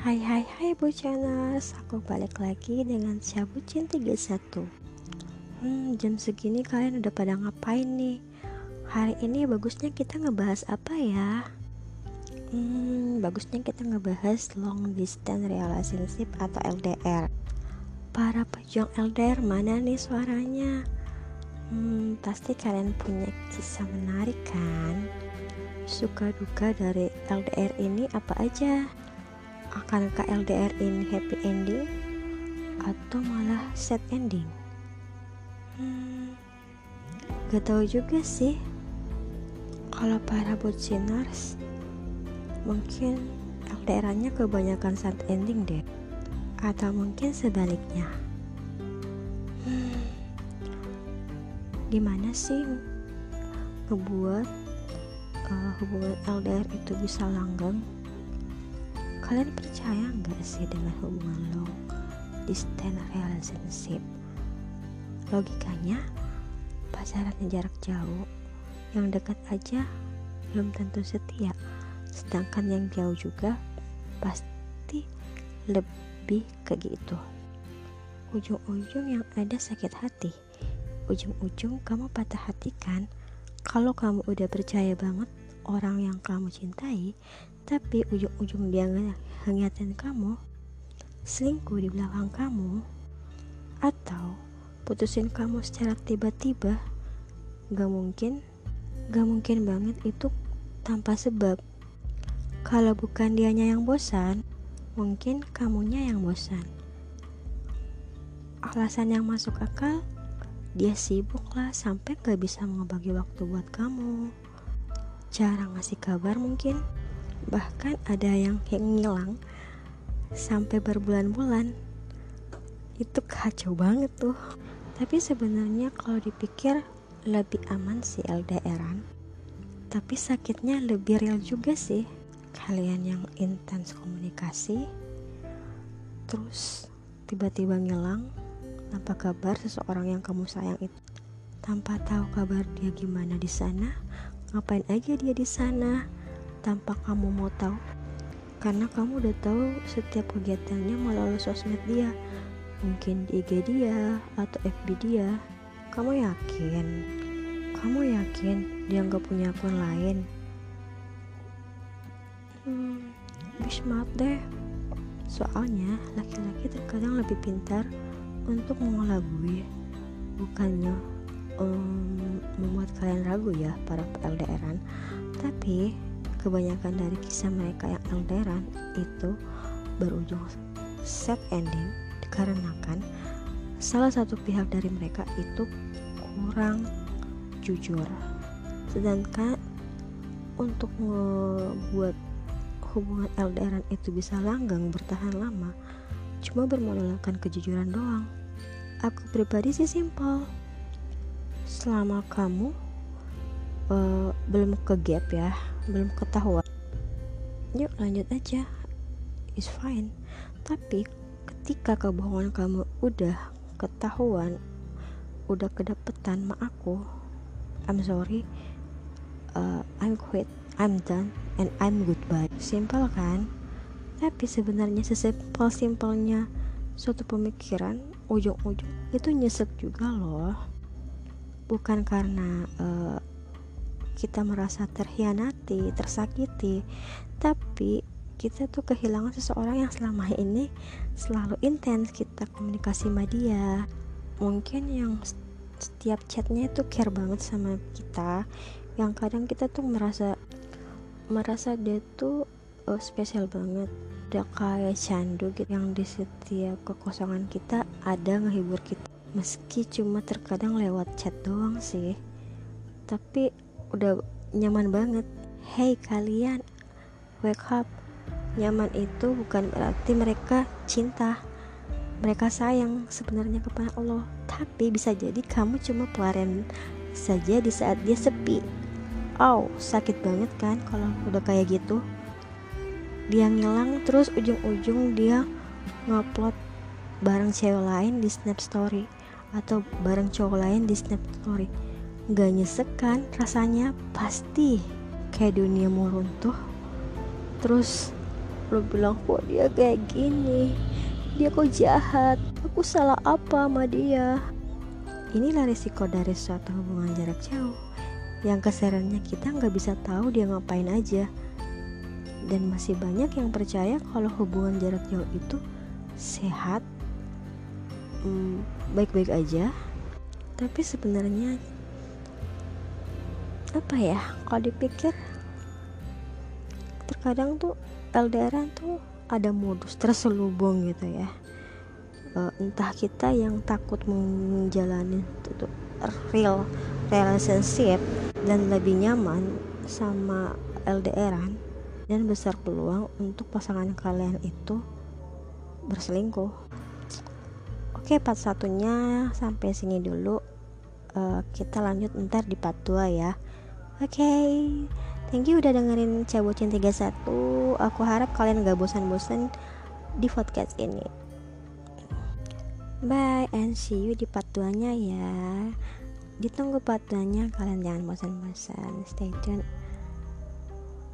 Hai hai hai Bucaners, aku balik lagi dengan Syabucin 31 Hmm, jam segini kalian udah pada ngapain nih? Hari ini bagusnya kita ngebahas apa ya? Hmm, bagusnya kita ngebahas long distance relationship atau LDR Para pejuang LDR mana nih suaranya? Hmm, pasti kalian punya kisah menarik kan? Suka duka dari LDR ini apa aja? Akankah LDR ini happy ending atau malah sad ending? Hmm, gak tahu juga sih. Kalau para buciners mungkin LDR-nya kebanyakan sad ending deh. Atau mungkin sebaliknya. Hmm, gimana sih ngebuat uh, hubungan LDR itu bisa langgeng Kalian percaya nggak sih dengan hubungan long distance relationship? Logikanya, pacaran jarak jauh, yang dekat aja belum tentu setia, sedangkan yang jauh juga pasti lebih ke gitu. Ujung-ujung yang ada sakit hati, ujung-ujung kamu patah hati kan? Kalau kamu udah percaya banget orang yang kamu cintai, tapi ujung-ujung dia ngingetin kamu selingkuh di belakang kamu atau putusin kamu secara tiba-tiba gak mungkin gak mungkin banget itu tanpa sebab. Kalau bukan dianya yang bosan mungkin kamunya yang bosan. Alasan yang masuk akal dia sibuk lah sampai gak bisa ngebagi waktu buat kamu. Jarang ngasih kabar mungkin bahkan ada yang ngilang sampai berbulan-bulan. Itu kacau banget tuh. Tapi sebenarnya kalau dipikir lebih aman sih LDRan tapi sakitnya lebih real juga sih. Kalian yang intens komunikasi terus tiba-tiba ngilang tanpa kabar seseorang yang kamu sayang itu. Tanpa tahu kabar dia gimana di sana ngapain aja dia di sana tanpa kamu mau tahu. Karena kamu udah tahu setiap kegiatannya melalui sosmed dia. Mungkin di IG dia atau FB dia. Kamu yakin? Kamu yakin dia nggak punya akun lain? Hmm, bismat deh. Soalnya laki-laki terkadang lebih pintar untuk mengelabui bukannya um, membuat kalian ragu ya para LDRan tapi kebanyakan dari kisah mereka yang LDRan itu berujung sad ending dikarenakan salah satu pihak dari mereka itu kurang jujur. Sedangkan untuk membuat hubungan LDRan itu bisa langgang bertahan lama cuma bermodalkan kejujuran doang. Aku pribadi sih simpel selama kamu uh, belum ke gap ya belum ketahuan. Yuk lanjut aja. Is fine. Tapi ketika kebohongan kamu udah ketahuan udah kedapetan ma aku I'm sorry. Uh, I'm quit. I'm done. And I'm goodbye. Simple kan? Tapi sebenarnya sesimpel simpelnya suatu pemikiran ujung-ujung itu nyesek juga loh. Bukan karena uh, kita merasa terhianati, tersakiti, tapi kita tuh kehilangan seseorang yang selama ini selalu intens kita komunikasi sama dia. Mungkin yang setiap chatnya itu care banget sama kita, yang kadang kita tuh merasa merasa dia tuh uh, spesial banget. Udah kayak candu gitu yang di setiap kekosongan kita ada ngehibur kita. Meski cuma terkadang lewat chat doang sih. Tapi udah nyaman banget. Hey kalian wake up. Nyaman itu bukan berarti mereka cinta. Mereka sayang sebenarnya kepada Allah. Tapi bisa jadi kamu cuma pelarian saja di saat dia sepi. Oh sakit banget kan kalau udah kayak gitu? Dia ngilang terus ujung-ujung dia ngupload bareng cewek lain di snap story atau bareng cowok lain di snap story Gak nyesek kan rasanya pasti kayak dunia mau runtuh. Terus lo bilang kok dia kayak gini? Dia kok jahat? Aku salah apa sama dia? Inilah risiko dari suatu hubungan jarak jauh. Yang keserannya kita nggak bisa tahu dia ngapain aja. Dan masih banyak yang percaya kalau hubungan jarak jauh itu sehat. Hmm, baik-baik hmm, aja. Tapi sebenarnya apa ya kalau dipikir terkadang tuh LDRan tuh ada modus terselubung gitu ya. Uh, entah kita yang takut menjalani itu real relationship dan lebih nyaman sama LDRan dan besar peluang untuk pasangan kalian itu berselingkuh. Oke part satunya sampai sini dulu. Uh, kita lanjut ntar di part 2 ya oke okay. thank you udah dengerin Cebocin 31 aku harap kalian gak bosan-bosan di podcast ini. Bye and see you di part 2 nya ya. Ditunggu part 2 nya kalian jangan bosan-bosan. Stay tune